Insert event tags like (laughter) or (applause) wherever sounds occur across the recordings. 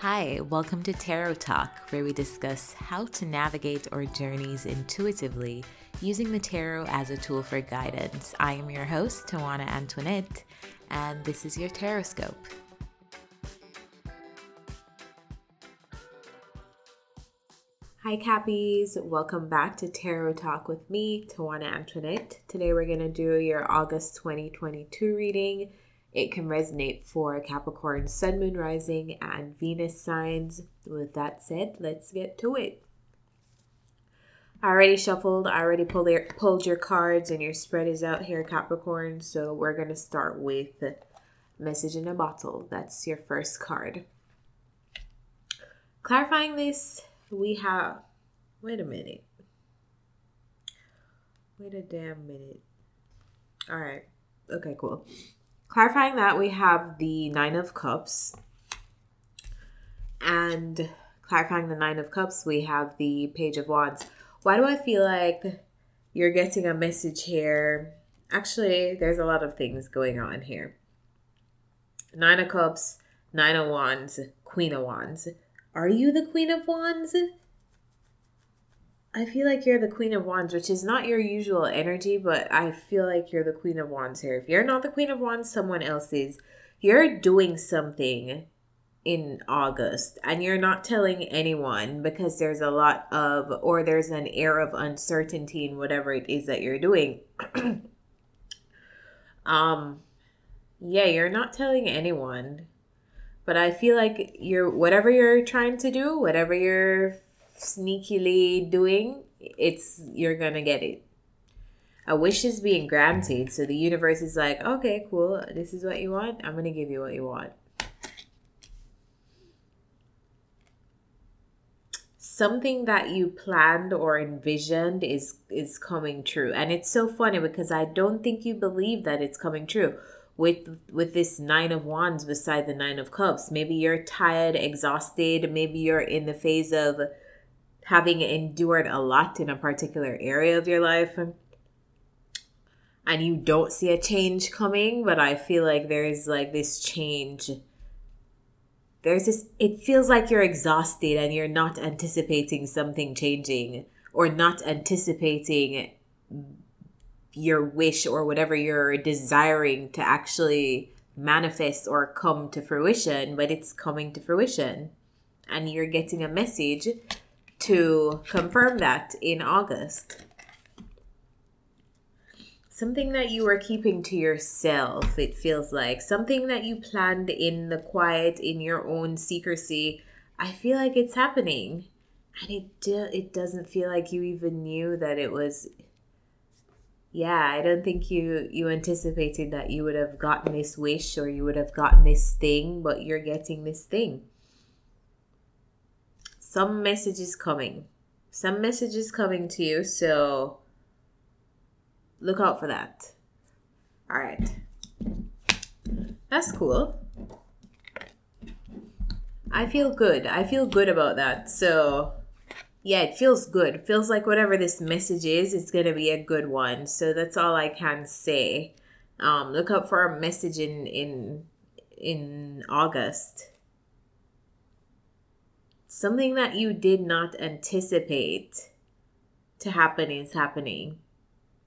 Hi, welcome to Tarot Talk, where we discuss how to navigate our journeys intuitively using the tarot as a tool for guidance. I am your host, Tawana Antoinette, and this is your Tarotscope. Hi, Cappies. Welcome back to Tarot Talk with me, Tawana Antoinette. Today we're going to do your August 2022 reading it can resonate for Capricorn, Sun, Moon, Rising, and Venus signs. With that said, let's get to it. I already shuffled, I already pulled your, pulled your cards, and your spread is out here, Capricorn. So we're going to start with Message in a Bottle. That's your first card. Clarifying this, we have. Wait a minute. Wait a damn minute. All right. Okay, cool. Clarifying that, we have the Nine of Cups. And clarifying the Nine of Cups, we have the Page of Wands. Why do I feel like you're getting a message here? Actually, there's a lot of things going on here. Nine of Cups, Nine of Wands, Queen of Wands. Are you the Queen of Wands? I feel like you're the Queen of Wands, which is not your usual energy, but I feel like you're the Queen of Wands here. If you're not the Queen of Wands, someone else is. You're doing something in August and you're not telling anyone because there's a lot of, or there's an air of uncertainty in whatever it is that you're doing. (clears throat) um, yeah, you're not telling anyone. But I feel like you're, whatever you're trying to do, whatever you're sneakily doing, it's you're gonna get it. A wish is being granted, so the universe is like, okay, cool, this is what you want. I'm gonna give you what you want. Something that you planned or envisioned is is coming true, and it's so funny because I don't think you believe that it's coming true with with this nine of wands beside the nine of cups maybe you're tired exhausted maybe you're in the phase of having endured a lot in a particular area of your life and you don't see a change coming, but I feel like there's like this change. There's this, it feels like you're exhausted and you're not anticipating something changing or not anticipating your wish or whatever you're desiring to actually manifest or come to fruition, but it's coming to fruition. And you're getting a message to confirm that in August. Something that you were keeping to yourself, it feels like. Something that you planned in the quiet, in your own secrecy. I feel like it's happening. And it, do, it doesn't feel like you even knew that it was yeah i don't think you you anticipated that you would have gotten this wish or you would have gotten this thing but you're getting this thing some messages coming. Some messages coming to you, so look out for that. All right. That's cool. I feel good. I feel good about that. So, yeah, it feels good. It feels like whatever this message is, it's going to be a good one. So that's all I can say. Um, look out for a message in in in August something that you did not anticipate to happen is happening.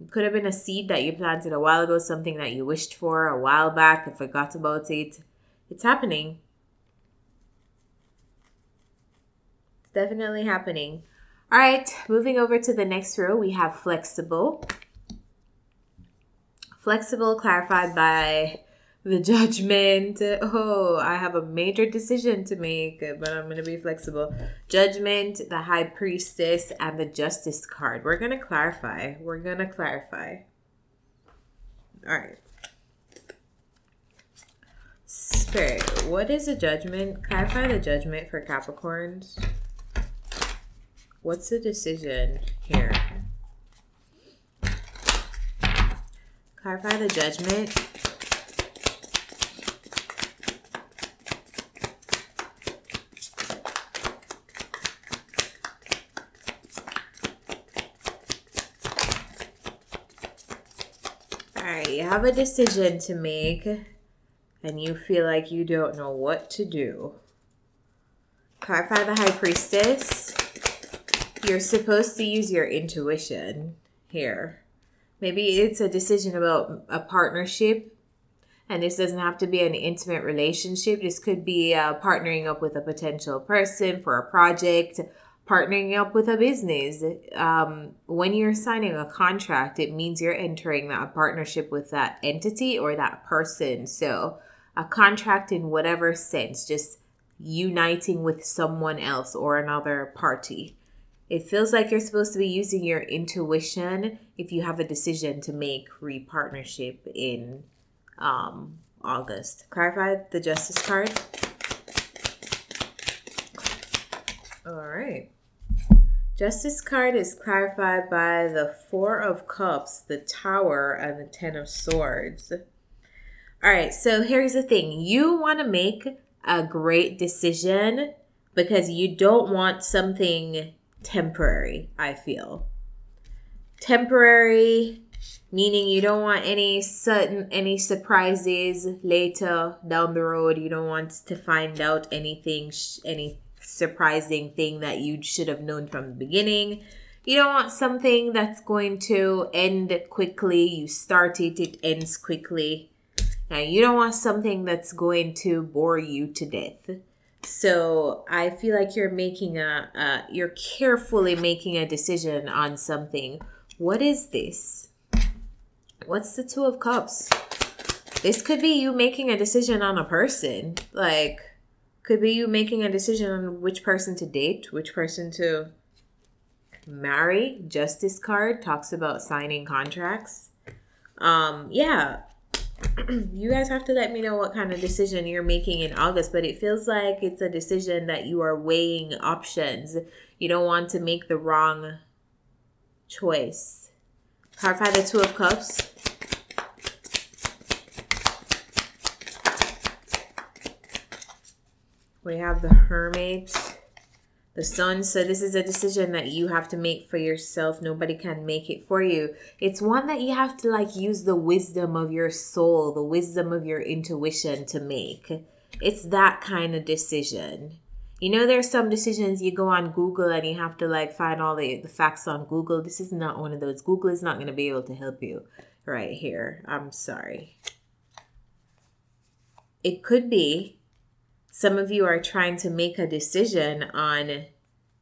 It could have been a seed that you planted a while ago, something that you wished for a while back and forgot about it. It's happening. It's definitely happening. All right, moving over to the next row, we have flexible. Flexible clarified by the judgment. Oh, I have a major decision to make, but I'm going to be flexible. Judgment, the high priestess, and the justice card. We're going to clarify. We're going to clarify. All right. Spirit, what is a judgment? Clarify the judgment for Capricorns. What's the decision here? Clarify the judgment you have a decision to make and you feel like you don't know what to do. Clarify the High Priestess. You're supposed to use your intuition here. Maybe it's a decision about a partnership, and this doesn't have to be an intimate relationship. This could be uh, partnering up with a potential person for a project, partnering up with a business. Um, when you're signing a contract, it means you're entering that partnership with that entity or that person. So, a contract in whatever sense, just uniting with someone else or another party. It feels like you're supposed to be using your intuition if you have a decision to make re partnership in um, August. Clarify the Justice card. All right. Justice card is clarified by the Four of Cups, the Tower, and the Ten of Swords. All right, so here's the thing you want to make a great decision because you don't want something temporary, I feel. Temporary meaning you don't want any sudden any surprises later down the road. You don't want to find out anything any surprising thing that you should have known from the beginning. You don't want something that's going to end quickly. You start it, it ends quickly. Now, you don't want something that's going to bore you to death. So I feel like you're making a, you're carefully making a decision on something. What is this? What's the Two of Cups? This could be you making a decision on a person. Like, could be you making a decision on which person to date, which person to marry. Justice card talks about signing contracts. Um, yeah, (clears throat) you guys have to let me know what kind of decision you're making in August, but it feels like it's a decision that you are weighing options. You don't want to make the wrong choice. Card five, the Two of Cups. We have the Hermit the sun. So this is a decision that you have to make for yourself. Nobody can make it for you. It's one that you have to like use the wisdom of your soul, the wisdom of your intuition to make. It's that kind of decision. You know, there's some decisions you go on Google and you have to like find all the, the facts on Google. This is not one of those. Google is not going to be able to help you right here. I'm sorry. It could be some of you are trying to make a decision on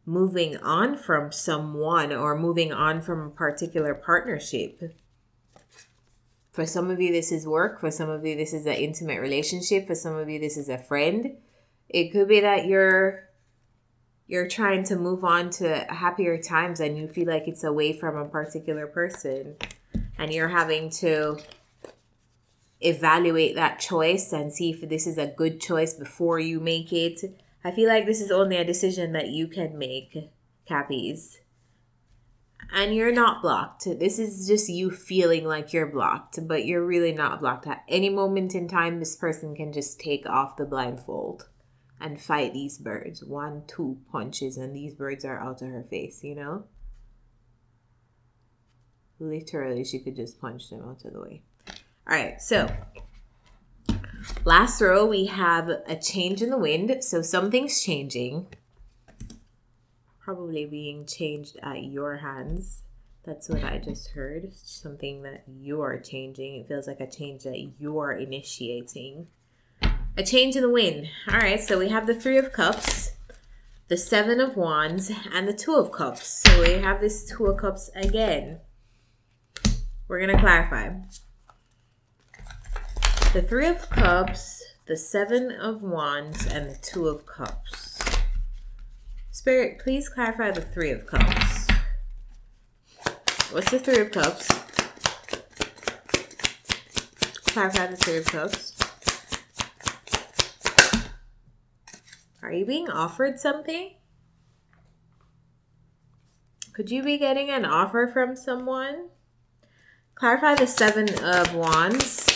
moving on from someone or moving on from a particular partnership. For some of you, this is work. For some of you, this is an intimate relationship. For some of you, this is a friend. It could be that you're you're trying to move on to happier times and you feel like it's away from a particular person and you're having to evaluate that choice and see if this is a good choice before you make it. I feel like this is only a decision that you can make, Cappies. And you're not blocked. This is just you feeling like you're blocked, but you're really not blocked. At any moment in time, this person can just take off the blindfold and fight these birds. One, two punches, and these birds are out of her face, you know? Literally, she could just punch them out of the way. All right, so last row we have a change in the wind. So something's changing. Probably being changed at your hands. That's what I just heard. Something that you are changing. It feels like a change that you're initiating. A change in the wind. All right, so we have the Three of Cups, the Seven of Wands, and the Two of Cups. So we have this Two of Cups again. We're going to clarify the Three of Cups, the Seven of Wands, and the Two of Cups. Spirit, please clarify the Three of Cups. What's the Three of Cups? Clarify the Three of Cups. Are you being offered something? Could you be getting an offer from someone? Clarify the Seven of Wands.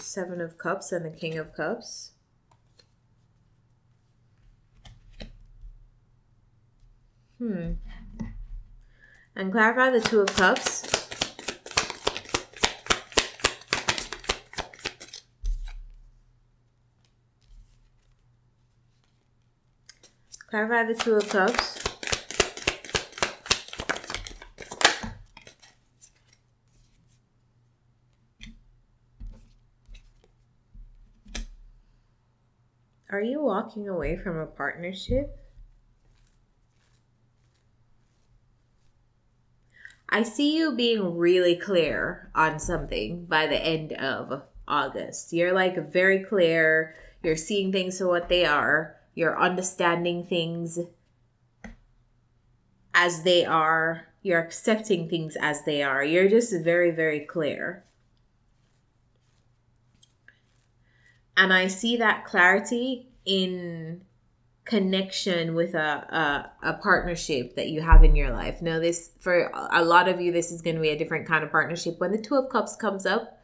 Seven of Cups and the King of Cups. Hmm. And clarify the Two of Cups. Clarify the Two of Cups. Are you walking away from a partnership? I see you being really clear on something by the end of August. You're like very clear. You're seeing things for what they are. You're understanding things as they are. You're accepting things as they are. You're just very, very clear. And I see that clarity in connection with a, a, a partnership that you have in your life. Now, this for a lot of you, this is going to be a different kind of partnership. When the Two of Cups comes up,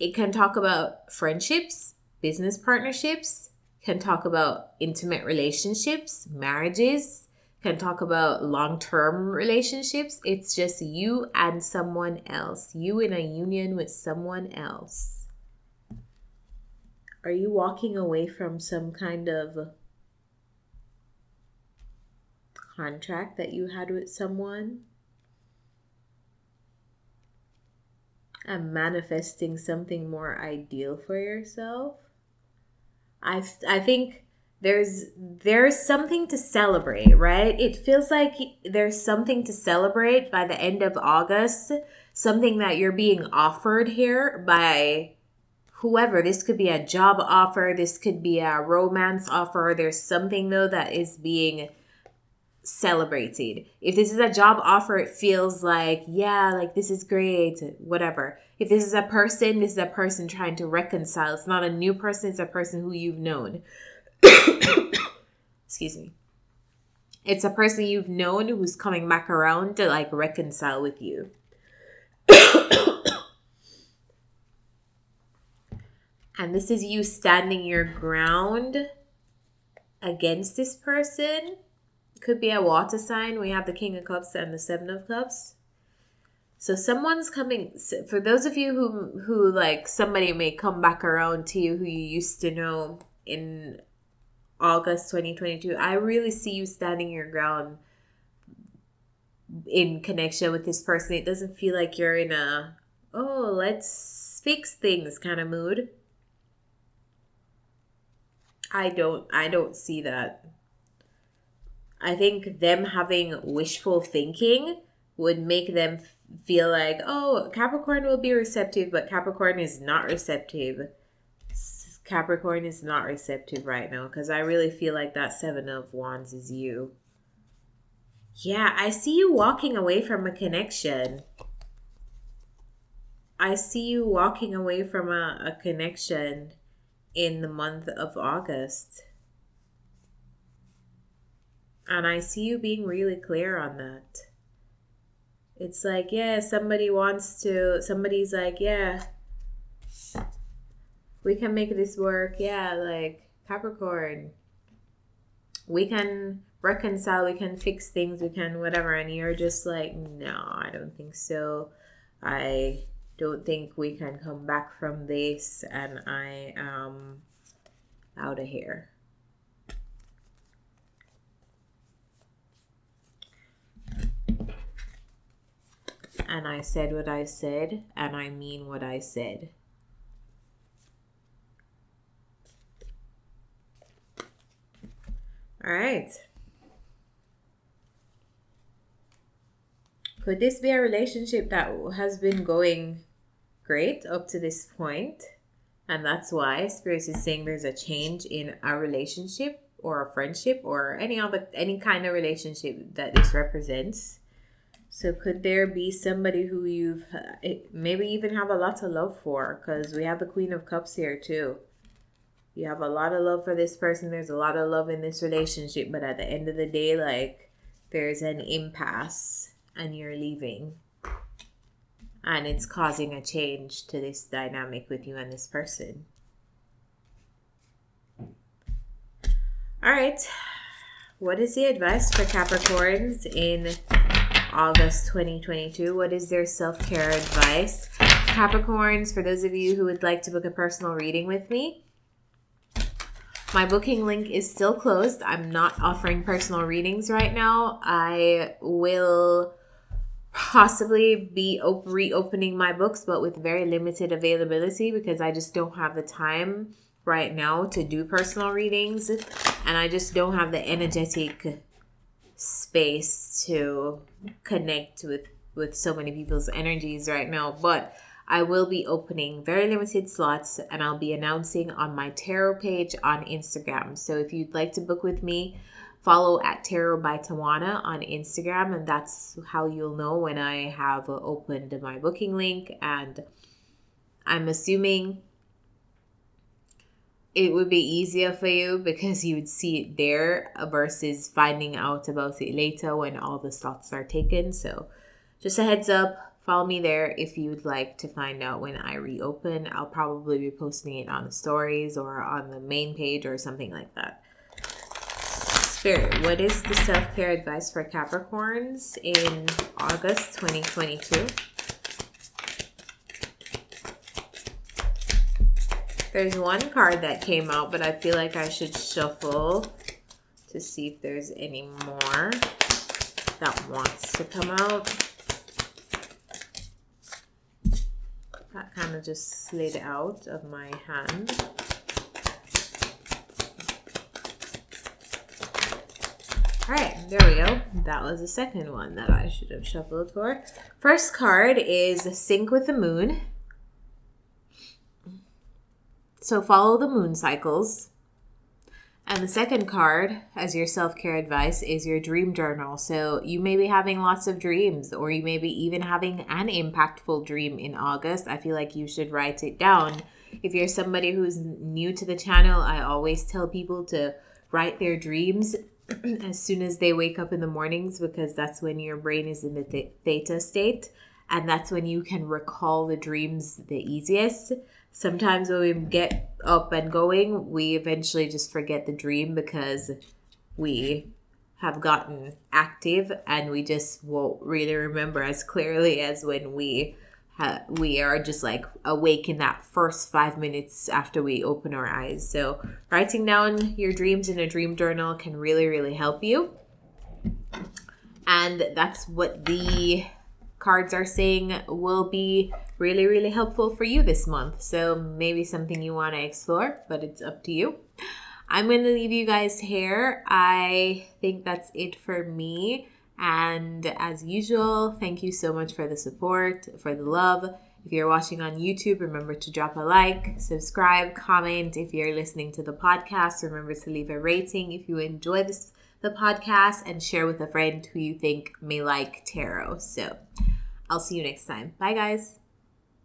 it can talk about friendships, business partnerships, can talk about intimate relationships, marriages, can talk about long term relationships. It's just you and someone else, you in a union with someone else. Are you walking away from some kind of contract that you had with someone? And manifesting something more ideal for yourself. I i think there's there's something to celebrate right? It feels like there's something to celebrate by the end of august something that you're being offered here by whoever this could be a job offer this could be a romance offer there's something though that is being celebrated. If this is a job offer, it feels like, yeah, like this is great, whatever. If this is a person, this is a person trying to reconcile. It's not a new person, it's a person who you've known. (coughs) Excuse me. It's a person you've known who's coming back around to like reconcile with you. (coughs) and this is you standing your ground against this person could be a water sign. We have the King of Cups and the Seven of Cups. So someone's coming for those of you who who like somebody may come back around to you who you used to know in August 2022. I really see you standing your ground in connection with this person. It doesn't feel like you're in a oh, let's fix things kind of mood. I don't I don't see that. I think them having wishful thinking would make them feel like, oh, Capricorn will be receptive, but Capricorn is not receptive. Capricorn is not receptive right now because I really feel like that Seven of Wands is you. Yeah, I see you walking away from a connection. I see you walking away from a, a connection in the month of August. And I see you being really clear on that. It's like, yeah, somebody wants to, somebody's like, yeah, we can make this work. Yeah, like Capricorn, we can reconcile, we can fix things, we can whatever. And you're just like, no, I don't think so. I don't think we can come back from this. And I am out of here. and I said what I said, and I mean what I said. All right. Could this be a relationship that has been going great up to this? And that's why Spirit is saying there's a change in our relationship or a friendship or any other any kind of relationship that this represents. So could there be somebody who you've eh, maybe even have a lot of love for? Because we have the Queen of Cups here too. You have a lot of love for this person. There's a lot of love in this relationship, but at the end of the day, like there's an impasse and you're leaving. And it's causing a change to this dynamic with you and this person. All right. What is the advice for Capricorns in August 2022. What is their self care advice? Capricorns, for those of you who would like to book a personal reading with me, My booking link is still closed. I'm not offering personal readings right now. I will possibly be op- reopening my books, but with very limited availability because I just don't have the time right now to do personal readings and I just don't have the energetic space to connect with with so many people's energies right now but I will be opening very limited slots and I'll be announcing on my tarot page on Instagram. So if you'd like to book with me, follow at Tarot by Tawana on Instagram, and that's how you'll know when I have opened my booking link. And I'm assuming it would be easier for you because you would see it there versus finding out about it later when all the slots are taken. So, just a heads up follow me there if you'd like to find out when I reopen. I'll probably be posting it on the stories or on the main page or something like that. What is the self care advice for Capricorns in August 2022? There's one card that came out, but I feel like I should shuffle to see if there's any more that wants to come out. That kind of just slid out of my hand. All right, there we go. That was the second one that I should have shuffled for. First card is Sync with the Moon. So follow the moon cycles. And the second card, as your self care advice, is your dream journal. So you may be having lots of dreams, or you may be even having an impactful dream in August. I feel like you should write it down. If you're somebody who's new to the channel, I always tell people to write their dreams (clears throat) as soon as they wake up in the mornings because that's when your brain is in the theta state and that's when you can recall the dreams the easiest. Sometimes when we get up and going, we eventually just forget the dream because we have gotten active and we just won't really remember as clearly as when we we are just like awake in that first five minutes after we open our eyes. So writing down your dreams in a dream journal can really, really help you. And that's what the cards are saying will be really, really helpful for you this month. So maybe something you want to explore, but it's up to you. I'm going to leave you guys here. I think that's it for me. And as usual, thank you so much for the support, for the love. If you're watching on YouTube, remember to drop a like, subscribe, comment. If you're listening to the podcast, remember to leave a rating if you enjoy this the podcast and share with a friend who you think may like tarot. So, I'll see you next time. Bye guys.